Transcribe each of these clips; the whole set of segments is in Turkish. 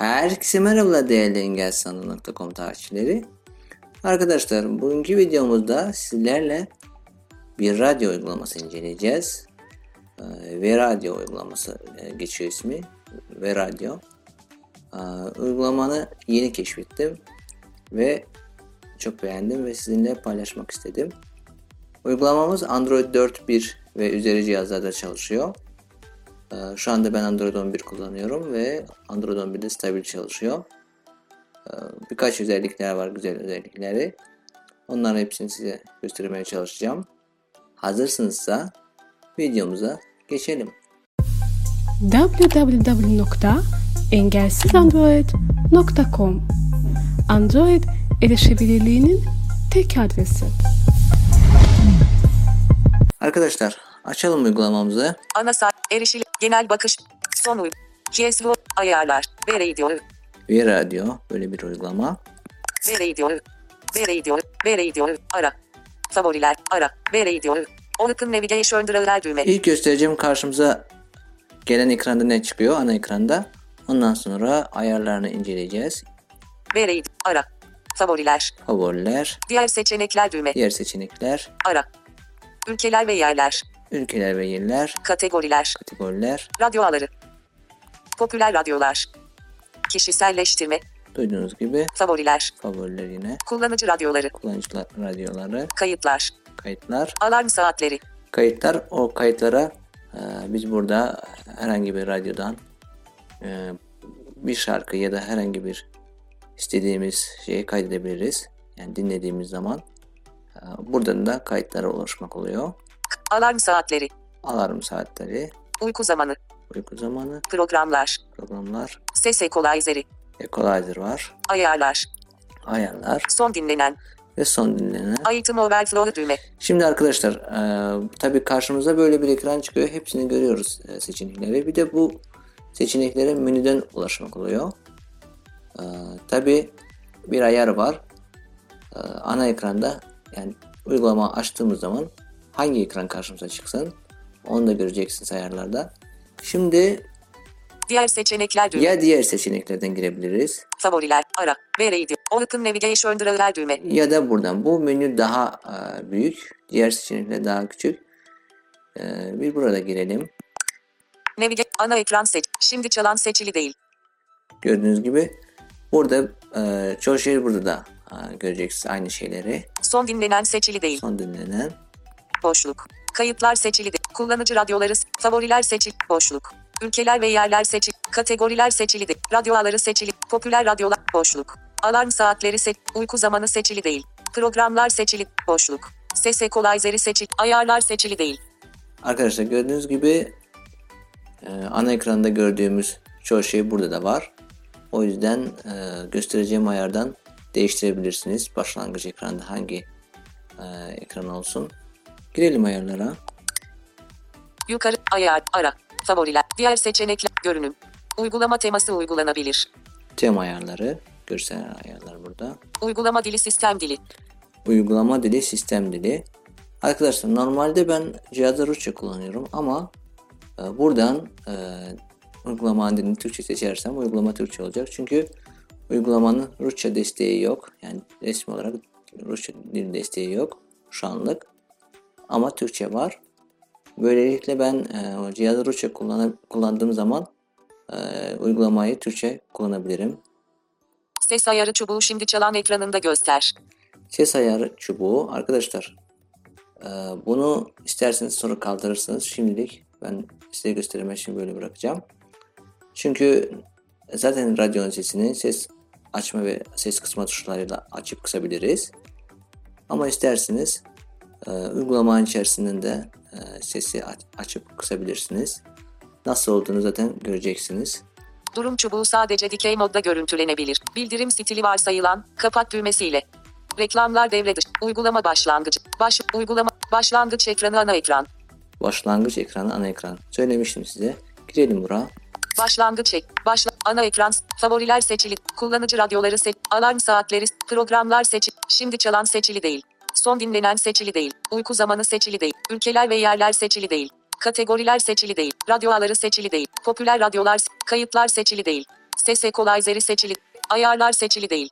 Herkese merhabalar değerli engelsanlı.com takipçileri. Arkadaşlar bugünkü videomuzda sizlerle bir radyo uygulaması inceleyeceğiz. Ee, Ve radyo uygulaması e, geçiyor ismi. Ve radyo. Ee, Uygulamanı yeni keşfettim ve çok beğendim ve sizinle paylaşmak istedim. Uygulamamız Android 4.1 ve üzeri cihazlarda çalışıyor. Ee, Şu anda ben Android 11 kullanıyorum ve Android 11'de stabil çalışıyor. Ee, Birkaç özellikler var, güzel özellikleri. Onların hepsini size göstermeye çalışacağım. Hazırsınızsa videomuza geçelim. www.engelsizandroid.com Android erişebilirliğinin tek adresi. Arkadaşlar açalım uygulamamızı. Ana sayfa, erişil, genel bakış, son uy, GSVO, ayarlar, B radio, Ve radyo böyle bir uygulama. B radio, B radio, B radio, ara, favoriler, ara, B radio, Open Navigation Drawer düğme, İlk göstereceğim karşımıza gelen ekranda ne çıkıyor? Ana ekranda. Ondan sonra ayarlarını inceleyeceğiz. B radio, ara, favoriler, Favoriler, diğer seçenekler düğme, diğer seçenekler, ara, ülkeler ve yerler, ülkeler ve yerler, kategoriler, kategoriler, radyo ağları, popüler radyolar, kişiselleştirme, duyduğunuz gibi. Favoriler, favoriler yine, kullanıcı radyoları, kullanıcı radyoları, kayıtlar, kayıtlar, alarm saatleri, kayıtlar o kayıtlara e, biz burada herhangi bir radyodan e, bir şarkı ya da herhangi bir istediğimiz şeyi kaydedebiliriz. Yani dinlediğimiz zaman e, buradan da kayıtlara ulaşmak oluyor. Alarm saatleri, Alarm saatleri, uyku zamanı, uyku zamanı, programlar, programlar, ses equalizeri, equalizer var, ayarlar, ayarlar. Son dinlenen, ve son dinlenen. item overflow düğme, Şimdi arkadaşlar e, tabii karşımıza böyle bir ekran çıkıyor. Hepsini görüyoruz e, seçenekleri. Bir de bu seçeneklere menüden ulaşmak oluyor. E, tabii bir ayar var. E, ana ekranda yani uygulama açtığımız zaman hangi ekran karşımıza çıksın onu da göreceksiniz ayarlarda. Şimdi diğer seçenekler düğme, ya diğer seçeneklerden girebiliriz favoriler, ara, radio, Open Navigation Drawer düğme, ya da buradan. Bu menü daha e, büyük. Diğer seçenekler daha küçük. E, bir burada girelim. Navigate, ana ekran seç, şimdi çalan seçili değil, Gördüğünüz gibi burada e, çoğu şey burada da e, göreceksiniz aynı şeyleri. son dinlenen seçili değil, Son dinlenen boşluk, kayıtlar seçili kullanıcı radyoları, favoriler seçili, boşluk, ülkeler ve yerler seçili, kategoriler seçili radyo ağları seçili, popüler radyolar, boşluk, alarm saatleri seç, uyku zamanı seçili değil, programlar seçili, boşluk, ses equalizeri seçili, ayarlar seçili değil, Arkadaşlar gördüğünüz gibi e, ana ekranda gördüğümüz çoğu şey burada da var. O yüzden e, göstereceğim ayardan değiştirebilirsiniz. Başlangıç ekranda hangi e, ekran olsun. Girelim ayarlara. Yukarı, ayar, ara, favoriler, diğer seçenekler, görünüm. Uygulama teması uygulanabilir. Tema ayarları, görsel ayarlar burada. Uygulama dili sistem dili. Uygulama dili, sistem dili. Arkadaşlar normalde ben cihazda Rusça kullanıyorum ama e, buradan e, uygulama dilini Türkçe seçersem uygulama Türkçe olacak. Çünkü uygulamanın Rusça desteği yok. Yani resmi olarak Rusça dil desteği yok şu anlık. Ama Türkçe var. Böylelikle ben e, o cihazda Rusça kullan kullandığım zaman e, uygulamayı Türkçe kullanabilirim. Ses ayarı çubuğu şimdi çalan ekranında göster. Ses ayarı çubuğu arkadaşlar e, bunu isterseniz sonra kaldırırsınız şimdilik ben size göstermek için böyle bırakacağım çünkü zaten radyonun sesini ses açma ve ses kısma tuşlarıyla açıp kısabiliriz ama isterseniz e, uygulamanın içerisinden de e, sesi aç- açıp kısabilirsiniz nasıl olduğunu zaten göreceksiniz Durum çubuğu sadece dikey modda görüntülenebilir. Bildirim stili varsayılan, kapat düğmesiyle. Reklamlar devre dışı. Uygulama başlangıcı. Baş, uygulama, başlangıç ekranı ana ekran. başlangıç ekranı ana ekran söylemiştim size girelim buraya Başlangıç ek. Başla. Ana ekran. Favoriler seçili. Kullanıcı radyoları seç. Alarm saatleri. Programlar seçili. Şimdi çalan seçili değil. Son dinlenen seçili değil. Uyku zamanı seçili değil. Ülkeler ve yerler seçili değil. Kategoriler seçili değil. Radyo ağları seçili değil. Popüler radyolar, kayıtlar seçili değil. Ses equalizer'i seçili. Ayarlar seçili değil.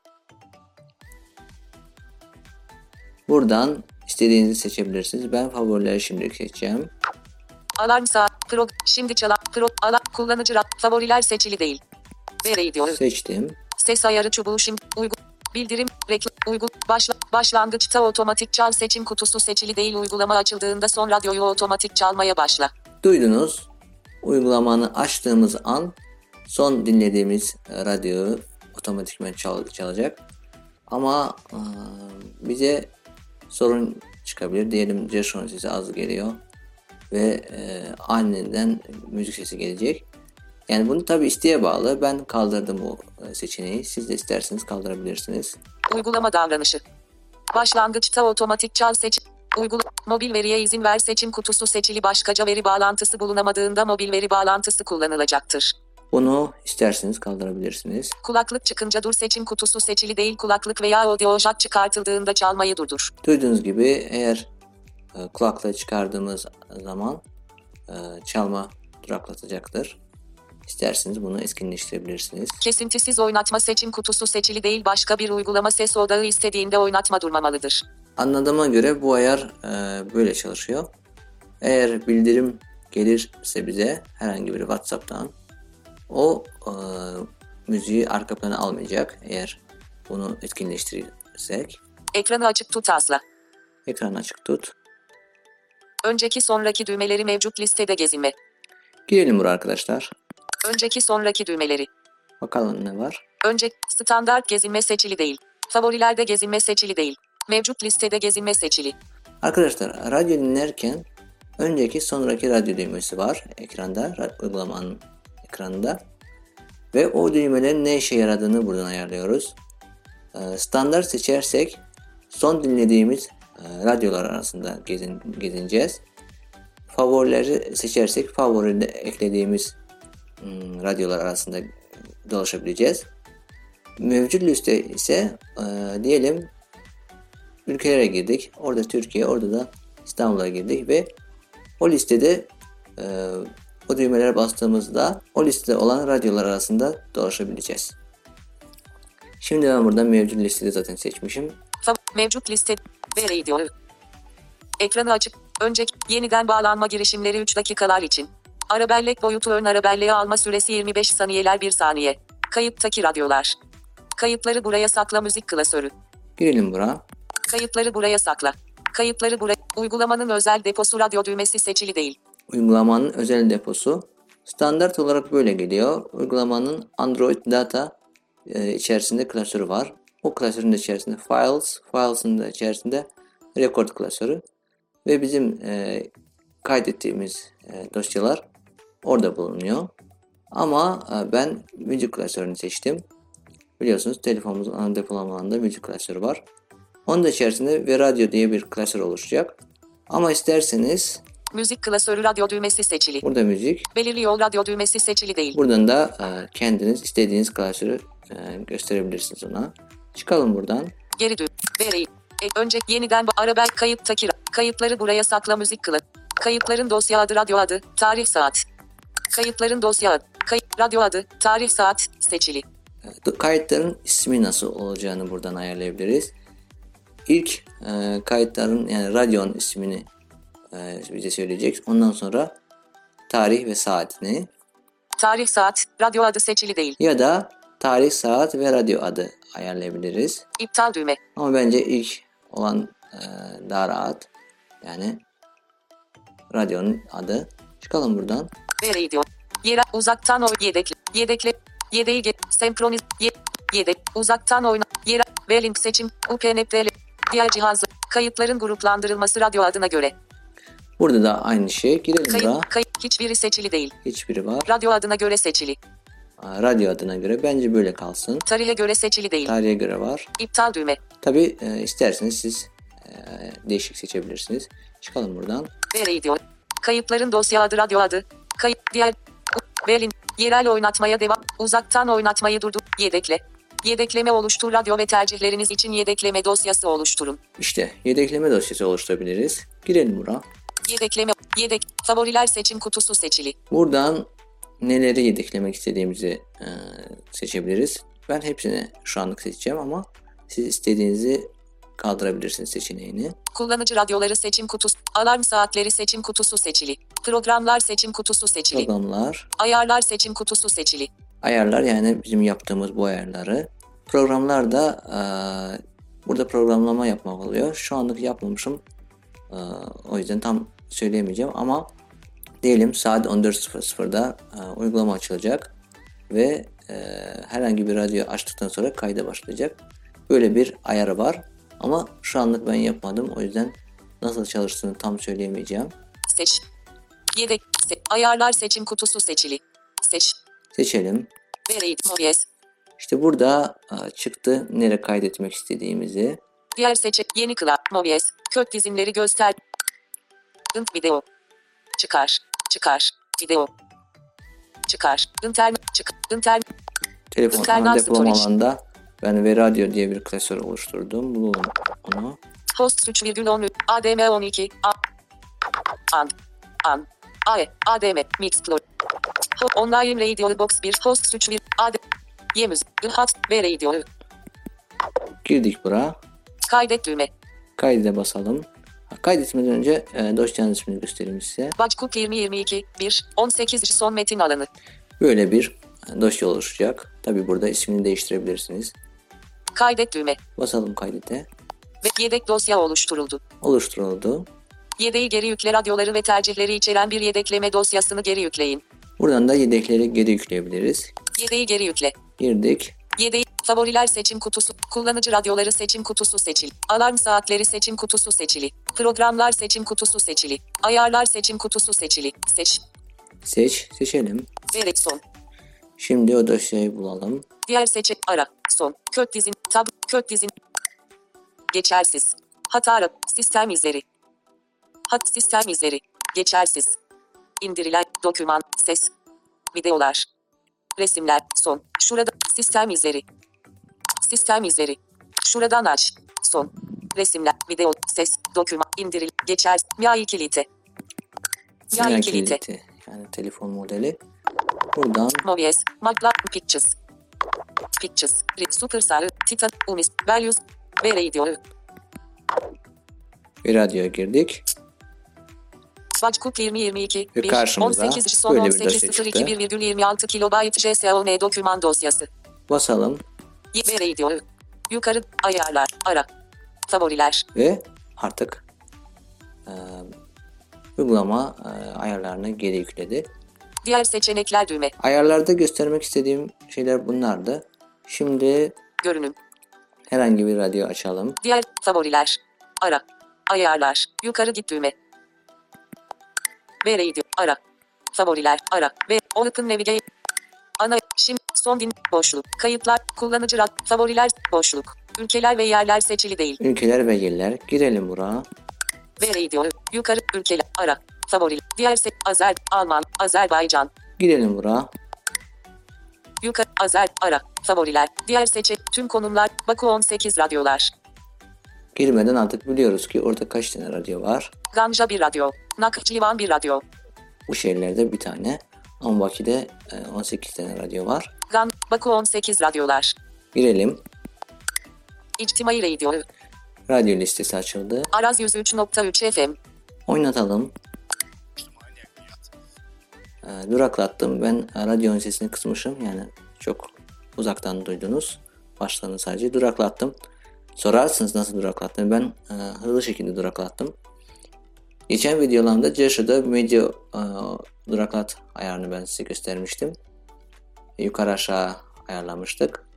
Buradan istediğinizi seçebilirsiniz. Ben favorileri şimdilik seçeceğim. Alarm saat. Pro. Şimdi çalan. Pro. Alarm. Kullanıcı rad. Favoriler seçili değil. Ve radio. Seçtim. Ses ayarı çubuğu şimdi. Uygu. Bildirim. Reklam. Uygu. Başla. Başlangıçta otomatik çal seçim kutusu seçili değil. Uygulama açıldığında son radyoyu otomatik çalmaya başla. Duydunuz. Uygulamanı açtığımız an son dinlediğimiz e, radyoyu otomatikman çal- çalacak. Ama e, bize sorun çıkabilir. Diyelim Jason sesi az geliyor ve e, aniden müzik sesi gelecek. Yani bunu tabi isteğe bağlı. Ben kaldırdım o e, seçeneği. Siz de isterseniz kaldırabilirsiniz. Uygulama davranışı. Başlangıçta otomatik çal seçim. Uygula mobil veriye izin ver seçim kutusu seçili başkaca veri bağlantısı bulunamadığında mobil veri bağlantısı kullanılacaktır. Bunu isterseniz kaldırabilirsiniz. Kulaklık çıkınca dur seçim kutusu seçili değil kulaklık veya audio jack çıkartıldığında çalmayı durdur. Duyduğunuz gibi eğer e, kulaklığı çıkardığımız zaman e, çalma duraklatacaktır. İsterseniz bunu etkinleştirebilirsiniz. Kesintisiz oynatma seçim kutusu seçili değil başka bir uygulama ses odağı istediğinde oynatma durmamalıdır. Anladığıma göre bu ayar e, böyle çalışıyor. Eğer bildirim gelirse bize herhangi bir WhatsApp'tan o e, müziği arka plana almayacak eğer bunu etkinleştirirsek. Ekranı açık tut asla. Ekranı açık tut. Önceki sonraki düğmeleri mevcut listede gezinme. Girelim buraya arkadaşlar. Önceki sonraki düğmeleri. Bakalım ne var. Önce standart gezinme seçili değil. Favorilerde gezinme seçili değil. Mevcut listede gezinme seçili. Arkadaşlar radyo dinlerken önceki sonraki radyo düğmesi var ekranda, ra- uygulamanın ekranında. Ve o düğmelerin ne işe yaradığını buradan ayarlıyoruz. Ee, Standart seçersek son dinlediğimiz e, radyolar arasında gezin, gezineceğiz. Favorileri seçersek favoride eklediğimiz radyolar arasında dolaşabileceğiz. Mevcut liste ise e, diyelim ülkelere girdik. Orada Türkiye, orada da İstanbul'a girdik ve o listede e, o düğmelere bastığımızda o listede olan radyolar arasında dolaşabileceğiz. Şimdi ben buradan mevcut listede zaten seçmişim. Mevcut liste ve radio. Ekranı açık. Önceki yeniden bağlanma girişimleri 3 dakikalar için. Ara bellek boyutu ön ara belleğe alma süresi 25 saniyeler 1 saniye. Kayıttaki radyolar. Kayıtları buraya sakla müzik klasörü. Girelim buraya. Kayıtları buraya sakla. Kayıtları buraya. Uygulamanın özel deposu radyo düğmesi seçili değil. Uygulamanın özel deposu standart olarak böyle geliyor. Uygulamanın Android Data e, içerisinde klasörü var. O klasörün de içerisinde Files, Files'ın da içerisinde Record klasörü ve bizim e, kaydettiğimiz e, dosyalar orada bulunuyor. Ama e, ben müzik klasörünü seçtim. Biliyorsunuz telefonumuzun ana depolama alanında müzik klasörü var. Onun da içerisinde ve radyo diye bir klasör oluşacak. Ama isterseniz Müzik klasörü radyo düğmesi seçili. burada müzik, Belirli yol radyo düğmesi seçili değil. Buradan da e, kendiniz istediğiniz klasörü e, gösterebilirsiniz ona. Çıkalım buradan. Geri düğüm. Veri. E, önce yeniden ba- ara bel kayıttaki ra- kayıtları buraya sakla müzik kılı. Kayıtların dosya adı radyo adı tarih saat. Kayıtların dosya adı kayıt radyo adı tarih saat seçili. E, Kayıtların ismi nasıl olacağını buradan ayarlayabiliriz. İlk e, kayıtların yani radyonun ismini e, bize söyleyecek. Ondan sonra tarih ve saatini Tarih saat radyo adı seçili değil. ya da tarih, saat ve radyo adı ayarlayabiliriz. İptal düğme. Ama bence ilk olan e, daha rahat. Yani radyonun adı. Çıkalım buradan. Veri diyor. Yere uzaktan oy yedekle. Yedekle. Yedeği ge senkroniz. Ye yedek. Uzaktan oyna. Yere ve link seçim. UPNPL. Diğer cihazı. Kayıtların gruplandırılması radyo adına göre. Burada da aynı şey. Girelim Kayıt, buraya. kayıt hiçbiri seçili değil. Hiçbiri var. Radyo adına göre seçili. Aa, Radyo adına göre bence böyle kalsın. Tarihe göre seçili değil. Tarihe göre var. İptal düğme. Tabi isterseniz siz e, değişik seçebilirsiniz. Çıkalım buradan. Veri diyor. Kayıtların dosya adı radyo adı. Kayıt diğer. Velin. Yerel oynatmaya devam. Uzaktan oynatmayı durdur. Yedekle. Yedekleme oluştur radyo ve tercihleriniz için yedekleme dosyası oluşturun. İşte yedekleme dosyası oluşturabiliriz. Girelim buraya. Yedekleme. Yedek. Favoriler seçim kutusu seçili. Buradan neleri yedeklemek istediğimizi e, seçebiliriz. Ben hepsini şu anlık seçeceğim ama siz istediğinizi kaldırabilirsiniz seçeneğini. Kullanıcı radyoları seçim kutusu. Alarm saatleri seçim kutusu seçili. Programlar seçim kutusu seçili. Programlar, Ayarlar seçim kutusu seçili. ayarlar yani bizim yaptığımız bu ayarları. Programlar da e, burada programlama yapmak oluyor. Şu anlık yapmamışım. E, o yüzden tam söyleyemeyeceğim ama diyelim saat 14.00'da e, uygulama açılacak ve e, herhangi bir radyo açtıktan sonra kayda başlayacak. Böyle bir ayarı var ama şu anlık ben yapmadım. O yüzden nasıl çalıştığını tam söyleyemeyeceğim. Seç. Yedek. Se- ayarlar seçim kutusu seçili. Seç. Seçelim. Vereyim. Mobies. İşte burada e, çıktı nereye kaydetmek istediğimizi. Diğer seçe. Yeni kıla. Mobies. Kök dizimleri göster. Int video. Çıkar. Çıkar. Video. Çıkar. İnternet. Çık. İnternet. Telefon ana depolama alanında ben ve radyo diye bir klasör oluşturdum. Bulalım onu. Host 3,10 ADM 12 A An An AE ADM Mixcloud Online Radio Box 1 Host 3 1 AD Yemüz Hat ve Radio Girdik buraya. Kaydet düğme Kaydede basalım. Kaydetmeden önce e, dosyanın ismini göstereyim size. Başkuk 2022 1 18 son metin alanı Böyle bir dosya oluşacak. Tabi burada ismini değiştirebilirsiniz. Kaydet düğme Basalım kaydete. ve yedek dosya oluşturuldu. Oluşturuldu. Yedeği geri yükle radyoları ve tercihleri içeren bir yedekleme dosyasını geri yükleyin. Buradan da yedekleri geri yükleyebiliriz. Yedeği geri yükle. Girdik. Yedeği, favoriler seçim kutusu, kullanıcı radyoları seçim kutusu seçili, alarm saatleri seçim kutusu seçili, programlar seçim kutusu seçili, ayarlar seçim kutusu seçili, seç, Seç. Seçelim. verek son, Şimdi o dosyayı bulalım. diğer seçe, ara, son, kök dizin, tab, kök dizin, geçersiz, hata sistem izleri, hat sistem izleri, geçersiz, indirilen, doküman, ses, videolar, resimler, son, şurada, sistem izleri, sistem izleri, şuradan aç, son, resimler, video, ses, doküman, indiril, geçer, MIAI kilite, Sinyal kilite. Yani telefon modeli. Buradan Movies, Magla, Pictures, Pictures, Super Sarı, Titan, Umis, Values, ve Radio, bir radyoya girdik. Swatchcook 2022, Ve 1, karşımıza 18 son böyle bir 18 dosya 02 1,26 kilobayt JSON doküman dosyası. Basalım Ve Radio, yukarı, ayarlar, ara, favoriler, ve artık e, uygulama e, ayarlarını geri yükledi. Diğer seçenekler düğme, Ayarlarda göstermek istediğim şeyler bunlardı. Şimdi görünüm, herhangi bir radyo açalım. diğer favoriler, ara, ayarlar, yukarı git düğme. Ve Radio, ara, favoriler, ara. Ve Open Navigate. Ana, şimdi, son din, boşluk, kayıtlar, kullanıcı rad, favoriler, boşluk, ülkeler ve yerler seçili değil. Ülkeler ve yerler. Girelim buraya. Ve Radio, yukarı, ülkeler, ara, favori, diğer se, Azer, Alman, Azerbaycan, Girelim buraya. yukarı, Azer, ara, favoriler, diğer seçe, tüm konumlar, Baku 18 radyolar, Girmeden artık biliyoruz ki orada kaç tane radyo var. Ganja bir radyo, Nakçıvan bir radyo, Bu şehirlerde bir tane. Ama Bakü'de e, 18 tane radyo var. Gan, Baku 18 radyolar, Girelim. İçtimai Radio, Radyo listesi açıldı. Araz 103.3 FM, Oynatalım. Duraklattım. Ben e, radyonun sesini kısmışım. Yani çok uzaktan duydunuz. Başlarını sadece duraklattım. Sorarsınız nasıl duraklattım. Ben e, hızlı şekilde duraklattım. Geçen videolarımda Josh'da medya e, duraklat ayarını ben size göstermiştim. Yukarı aşağı ayarlamıştık.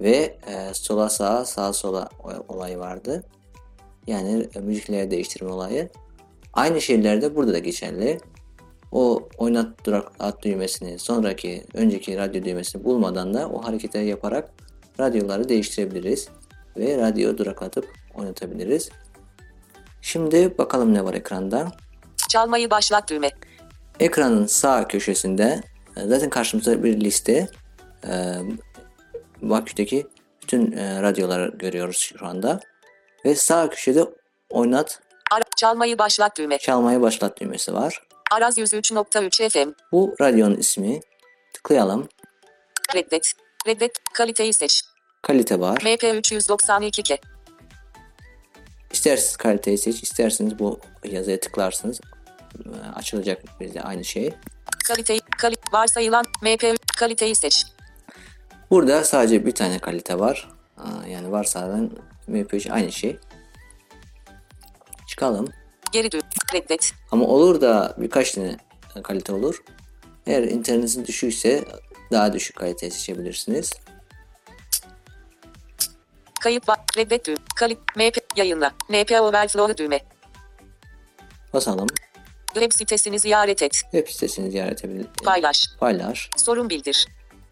Ve e, sola sağa sağa sola olayı vardı. Yani e, müzikleri değiştirme olayı. Aynı şeyler de burada da geçerli. O oynat duraklat düğmesini sonraki önceki radyo düğmesini bulmadan da o hareketleri yaparak radyoları değiştirebiliriz. Ve radyo duraklatıp oynatabiliriz. Şimdi bakalım ne var ekranda. çalmayı başlat düğme, Ekranın sağ köşesinde e, zaten karşımızda bir liste. E, Bakü'deki bütün e, radyoları görüyoruz şu anda. Ve sağ köşede oynat çalmayı başlat düğme, çalmayı başlat düğmesi var. Araz 103.3 FM. Bu radyonun ismi. Tıklayalım. Reddet. Reddet. Kaliteyi seç. Kalite var. MP 392 K. İsterseniz kaliteyi seç, isterseniz bu yazıya tıklarsınız. Ee, Açılacak bize aynı şey. Kaliteyi, kali, varsayılan MP kaliteyi seç. Burada sadece bir tane kalite var. Yani varsayılan MP3 aynı şey. Çıkalım. Geri dön. Reddet. Ama olur da birkaç tane kalite olur. Eğer internetin düşükse daha düşük kaliteyi seçebilirsiniz. Kayıt var. Reddet düğüm. Kalit. MP yayınla. NP Overflow düğme. Basalım. Web sitesini ziyaret et. Web sitesini ziyaret edebilir. Paylaş. Paylaş. Sorun bildir.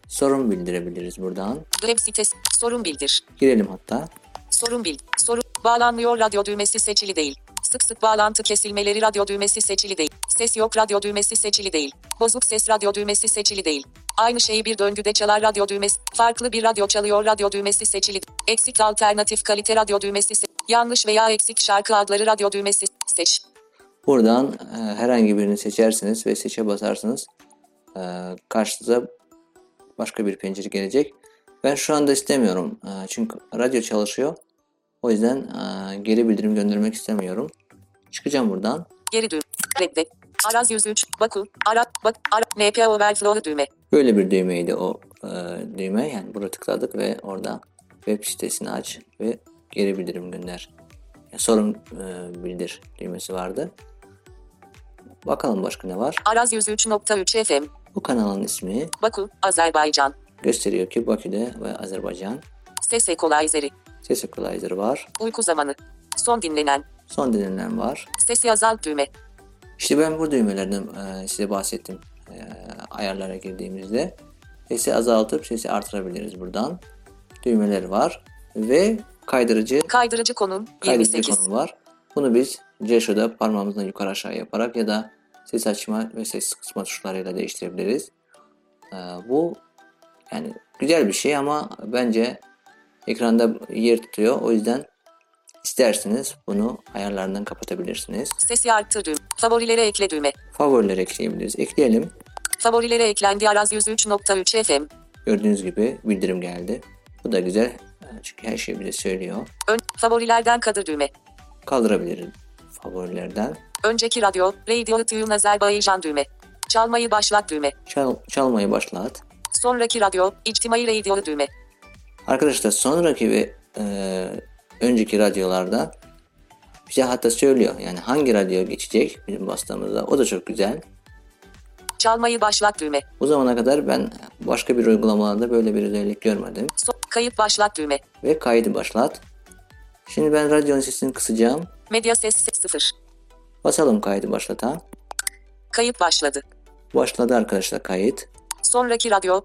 Sorun bildirebiliriz buradan. Web sitesi. Sorun bildir. Girelim hatta. Sorun bil. Sorun. Bağlanmıyor radyo düğmesi seçili değil. Sık sık bağlantı kesilmeleri radyo düğmesi seçili değil. Ses yok radyo düğmesi seçili değil. Bozuk ses radyo düğmesi seçili değil. Aynı şeyi bir döngüde çalar radyo düğmesi. Farklı bir radyo çalıyor radyo düğmesi seçili. Eksik alternatif kalite radyo düğmesi se- Yanlış veya eksik şarkı adları radyo düğmesi seç. Buradan e, herhangi birini seçersiniz ve seçe basarsınız. E, karşınıza başka bir pencere gelecek. Ben şu anda istemiyorum. E, çünkü radyo çalışıyor. O yüzden e, geri bildirim göndermek istemiyorum. Çıkacağım buradan. Geri düğüm. Reddet. Araz 103. Baku. Ara. Bak. Ara. NP Overflow düğme. Böyle bir düğmeydi o e, düğme. Yani burada tıkladık ve orada web sitesini aç ve geri bildirim gönder. Yani sorun e, bildir düğmesi vardı. Bakalım başka ne var. Araz 103.3 FM. Bu kanalın ismi Baku. Azerbaycan. gösteriyor ki Bakü'de ve Azerbaycan. Ses equalizeri. Ses equalizer var. Uyku zamanı. Son dinlenen. Son dinlenen var. Sesi azalt düğme. İşte ben bu düğmelerden e, size bahsettim. E, ayarlara girdiğimizde sesi azaltıp sesi artırabiliriz buradan. Düğmeler var ve kaydırıcı Kaydırıcı konum kaydedici 28. konu var. Bunu biz Jesho'da parmağımızla yukarı aşağı yaparak ya da ses açma ve ses kısma tuşlarıyla değiştirebiliriz. Ee, bu yani güzel bir şey ama bence ekranda yer tutuyor. O yüzden isterseniz bunu ayarlarından kapatabilirsiniz. Sesi arttır düğüm. Favorilere ekle düğme. Favorileri ekleyebiliriz. Ekleyelim. Favorilere eklendi Araz 103.3 FM. Gördüğünüz gibi bildirim geldi. Bu da güzel. Çünkü her şeyi bize söylüyor. Ön, favorilerden kadır düğme. Kaldırabilirim favorilerden. Önceki radyo, Radio Tune Azerbaycan düğme. Çalmayı başlat düğme. Çal, çalmayı başlat. Sonraki radyo, İçtimai Radio düğme. Arkadaşlar sonraki ve e, önceki radyolarda bize hatta söylüyor. Yani hangi radyo geçecek bizim bastığımızda. O da çok güzel. Çalmayı başlat düğme. Bu zamana kadar ben başka bir uygulamalarda böyle bir özellik görmedim. So, kayıt başlat düğme. Ve kaydı başlat. Şimdi ben radyonun sesini kısacağım. Medya ses 0. Basalım kaydı başlata. Kayıt başladı. Başladı arkadaşlar kayıt. Sonraki radyo,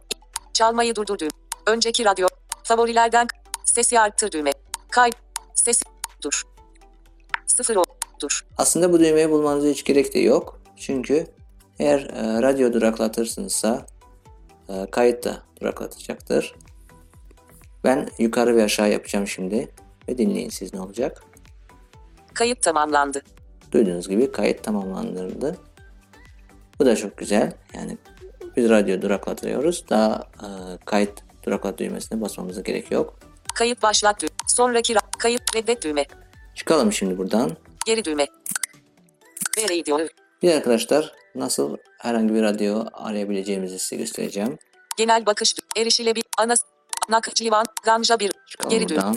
çalmayı durdur düğme. Önceki radyo, favorilerden sesi arttır düğme. Kayıt, sesi dur. 0 o, dur. Aslında bu düğmeyi bulmanıza hiç gerek de yok. Çünkü eğer e, radyo duraklatırsınızsa e, kayıt da duraklatacaktır. Ben yukarı ve aşağı yapacağım şimdi. Ve dinleyin siz ne olacak. Kayıt tamamlandı. Duyduğunuz gibi kayıt tamamlandırıldı. Bu da çok güzel. Yani biz radyo duraklatıyoruz. Daha e, kayıt duraklat düğmesine basmamıza gerek yok. Kayıt başlat düğme. Sonraki ra- kayıt reddet düğme. Çıkalım şimdi buradan. Geri düğme. Ve radio. Bir arkadaşlar nasıl herhangi bir radyo arayabileceğimizi size göstereceğim. Genel bakış erişilebilir. Ana Nakçıvan, Ganja bir. Çıkalım Geri düğme. buradan.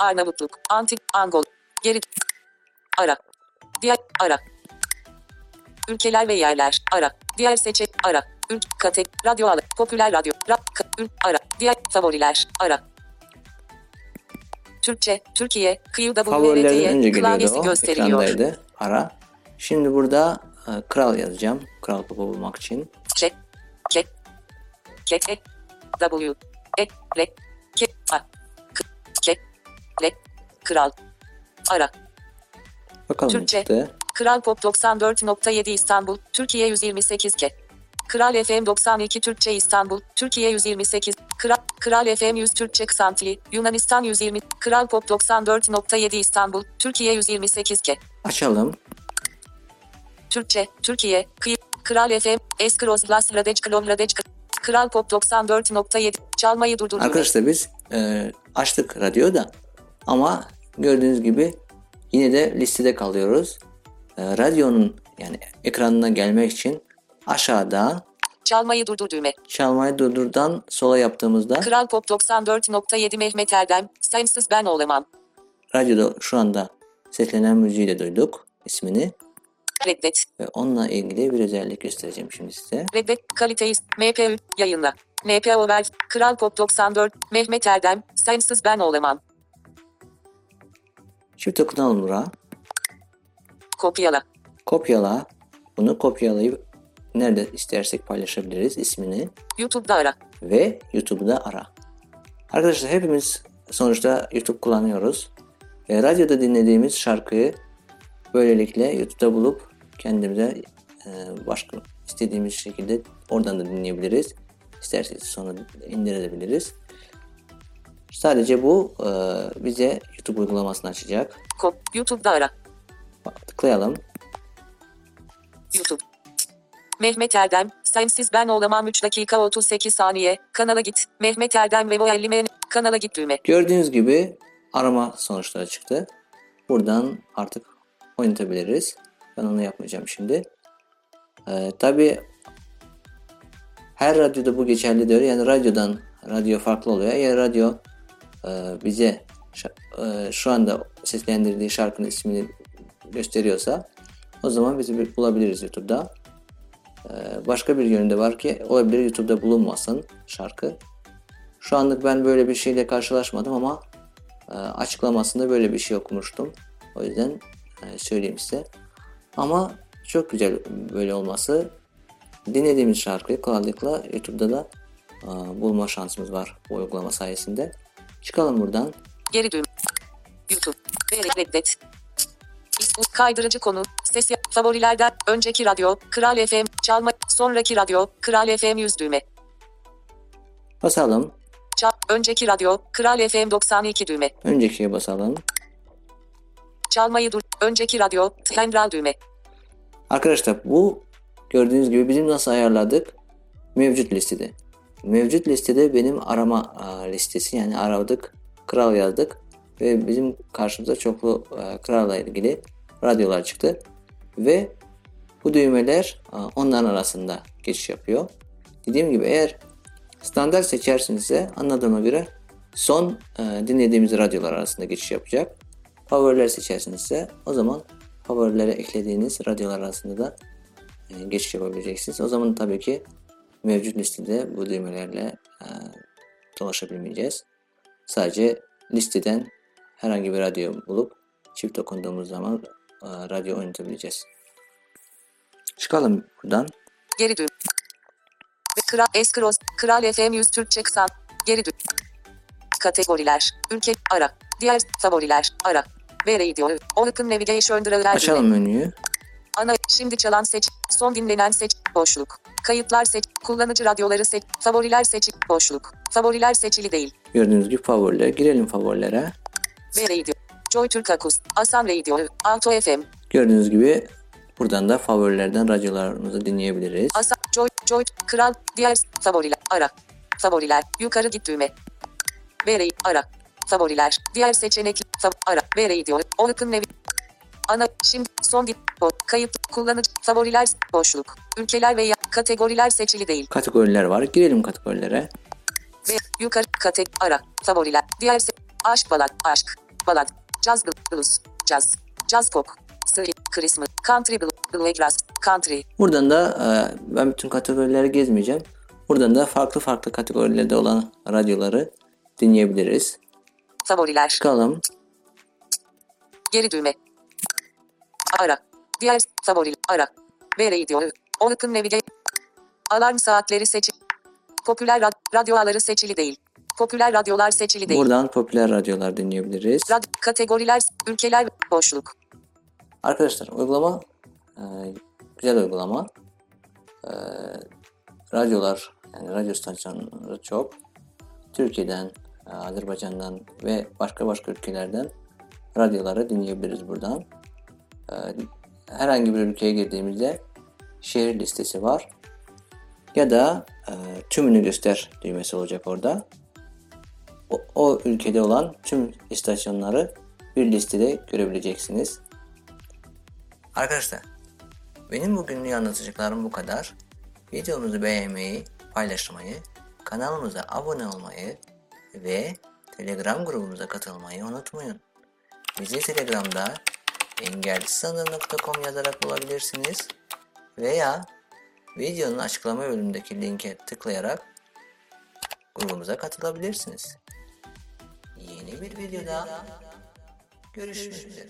A- Arnavutluk, Antik, Angol. Geri ara. Diğer ara. Ülkeler ve yerler ara. Diğer seçe ara. Ülk kate radyo alı. Popüler radyo. Rap ül ara. Diğer favoriler ara. Türkçe, Türkiye, geliyordu klavyesi o. gösteriliyor. Ekrandaydı. Ara. Şimdi burada e, kral yazacağım. Kral popu bulmak için. Çek, kek, kek, e, W, e, re, ke, a, k, kek, re, kral, ara. Bakalım Türkçe. çıktı. Kral Pop 94.7 İstanbul, Türkiye 128 ke. Kral FM 92 Türkçe İstanbul, Türkiye 128. Kral, Kral FM 100 Türkçe Kısantili, Yunanistan 120. Kral Pop 94.7 İstanbul, Türkiye 128 ke. Açalım. Türkçe, Türkiye, Kıyı, Kral FM, Eskros Las Radec Klov Radec Kral Pop 94.7 çalmayı durdur. Arkadaşlar biz e, açtık radyo da ama gördüğünüz gibi yine de listede kalıyoruz. E, radyonun yani ekranına gelmek için aşağıda Çalmayı durdur düğme. çalmayı durdurdan sola yaptığımızda Kral Pop 94.7 Mehmet Erdem, sensiz ben olamam. radyoda şu anda seslenen müziği de duyduk ismini Reddet. ve onunla ilgili bir özellik göstereceğim şimdi size. Reddet. Kaliteyi. MPÜ. Yayınla. NPO ver. Kral Pop 94. Mehmet Erdem, sensiz ben olamam. Çift dokunalım buraya. Kopyala. Kopyala. Bunu kopyalayıp nerede istersek paylaşabiliriz ismini. YouTube'da ara. ve YouTube'da ara. Arkadaşlar hepimiz sonuçta YouTube kullanıyoruz. E, radyoda dinlediğimiz şarkıyı böylelikle YouTube'da bulup kendimize e, başka istediğimiz şekilde oradan da dinleyebiliriz. İsterseniz sonra indirebiliriz. Sadece bu e, bize YouTube uygulamasını açacak. Kop. YouTube'da ara. Tıklayalım. YouTube. Mehmet Erdem, sensiz ben olamam 3 dakika 38 saniye. Kanala git. Mehmet Erdem ve 50 men- Kanala git düğme. Gördüğünüz gibi arama sonuçları çıktı. Buradan artık oynatabiliriz. Ben onu yapmayacağım şimdi. Ee, Tabi her radyoda bu geçerli diyor. Yani radyodan radyo farklı oluyor. Eğer radyo e, bize e, şu anda seslendirdiği şarkının ismini gösteriyorsa o zaman bizi bulabiliriz YouTube'da. Ee, başka bir yönü de var ki olabilir YouTube'da bulunmasın şarkı. Şu anlık ben böyle bir şeyle karşılaşmadım ama e, açıklamasında böyle bir şey okumuştum. O yüzden e, söyleyeyim size. Ama çok güzel böyle olması. Dinlediğimiz şarkıyı kolaylıkla YouTube'da da e, bulma şansımız var bu uygulama sayesinde. Çıkalım buradan. Geri düğme. YouTube. Reddet. Kaydırıcı konu. Ses yap. Favorilerden. Önceki radyo. Kral FM. Çalma. Sonraki radyo. Kral FM 100 düğme. Basalım. Çal. Önceki radyo. Kral FM 92 düğme. Öncekiye basalım. Çalmayı dur. Önceki radyo. Tendral düğme. Arkadaşlar bu gördüğünüz gibi bizim nasıl ayarladık? Mevcut listede. Mevcut listede benim arama listesi yani aradık, kral yazdık ve bizim karşımıza çoklu kralla ilgili radyolar çıktı ve bu düğmeler onların arasında geçiş yapıyor. Dediğim gibi eğer standart seçersinizse anladığıma göre son e, dinlediğimiz radyolar arasında geçiş yapacak. Favoriler seçersinizse o zaman favorilere eklediğiniz radyolar arasında da e, geçiş yapabileceksiniz. O zaman tabii ki mevcut listede bu düğmelerle e, dolaşabilmeyeceğiz. Sadece listeden herhangi bir radyo bulup çift dokunduğumuz zaman radyo oynatabileceğiz. Çıkalım buradan. Geri. Ve Kral Eskros. Kral FM 100 Türkçe kısa. Geri düğme. Kategoriler. Ülke. Ara. Diğer favoriler. Ara. Ve radio. Open Navigation Driver Açalım menüyü. Ana. Şimdi çalan seç. Son dinlenen seç. Boşluk. Kayıtlar seç. Kullanıcı radyoları seç. Favoriler seç. Boşluk. Favoriler seçili değil. Gördüğünüz gibi favoriler. Girelim favorilere. Ve radio. Joy Türk Akus. Asam Radio. Alto FM. Gördüğünüz gibi buradan da favorilerden radyolarımızı dinleyebiliriz. Asam. Joy. Joy. Kral. Diğer. Favoriler. Ara. Favoriler. Yukarı git düğme. Ve radio. Ara. Favoriler. Diğer seçenek. Fav ara. Ve radio. Open Navi. Ana. Şimdi. Son. Bo kayıt. Kullanıcı. Favoriler. Boşluk. Ülkeler veya kategoriler seçili değil. Kategoriler var. Girelim kategorilere. Ve yukarı kate ara favoriler diğer se- aşk balad aşk balad jazz bl- blues jazz jazz pop swing Christmas country bl- bluegrass country. Buradan da e, ben bütün kategorileri gezmeyeceğim. Buradan da farklı farklı kategorilerde olan radyoları dinleyebiliriz. favoriler. Çıkalım. geri düğme. Ara. Diğer favori ara. Ve radio. Open navigate. Alarm saatleri seçil popüler rad- radyo ağları seçili değil popüler radyolar seçili değil Buradan popüler radyolar dinleyebiliriz. Rad- kategoriler ülkeler boşluk Arkadaşlar uygulama e, güzel uygulama. E, radyolar yani radyo stasyonları çok. Türkiye'den, e, Azerbaycan'dan ve başka başka ülkelerden radyoları dinleyebiliriz buradan. E, herhangi bir ülkeye girdiğimizde şehir listesi var. Ya da e, tümünü göster düğmesi olacak orada. O, o ülkede olan tüm istasyonları bir listede görebileceksiniz. Arkadaşlar benim bugünlük anlatacaklarım bu kadar. Videomuzu beğenmeyi, paylaşmayı, kanalımıza abone olmayı ve Telegram grubumuza katılmayı unutmayın. Bizi Telegram'da engelsizsanır.com yazarak bulabilirsiniz veya videonun açıklama bölümündeki linke tıklayarak grubumuza katılabilirsiniz. Yeni bir videoda görüşmek üzere.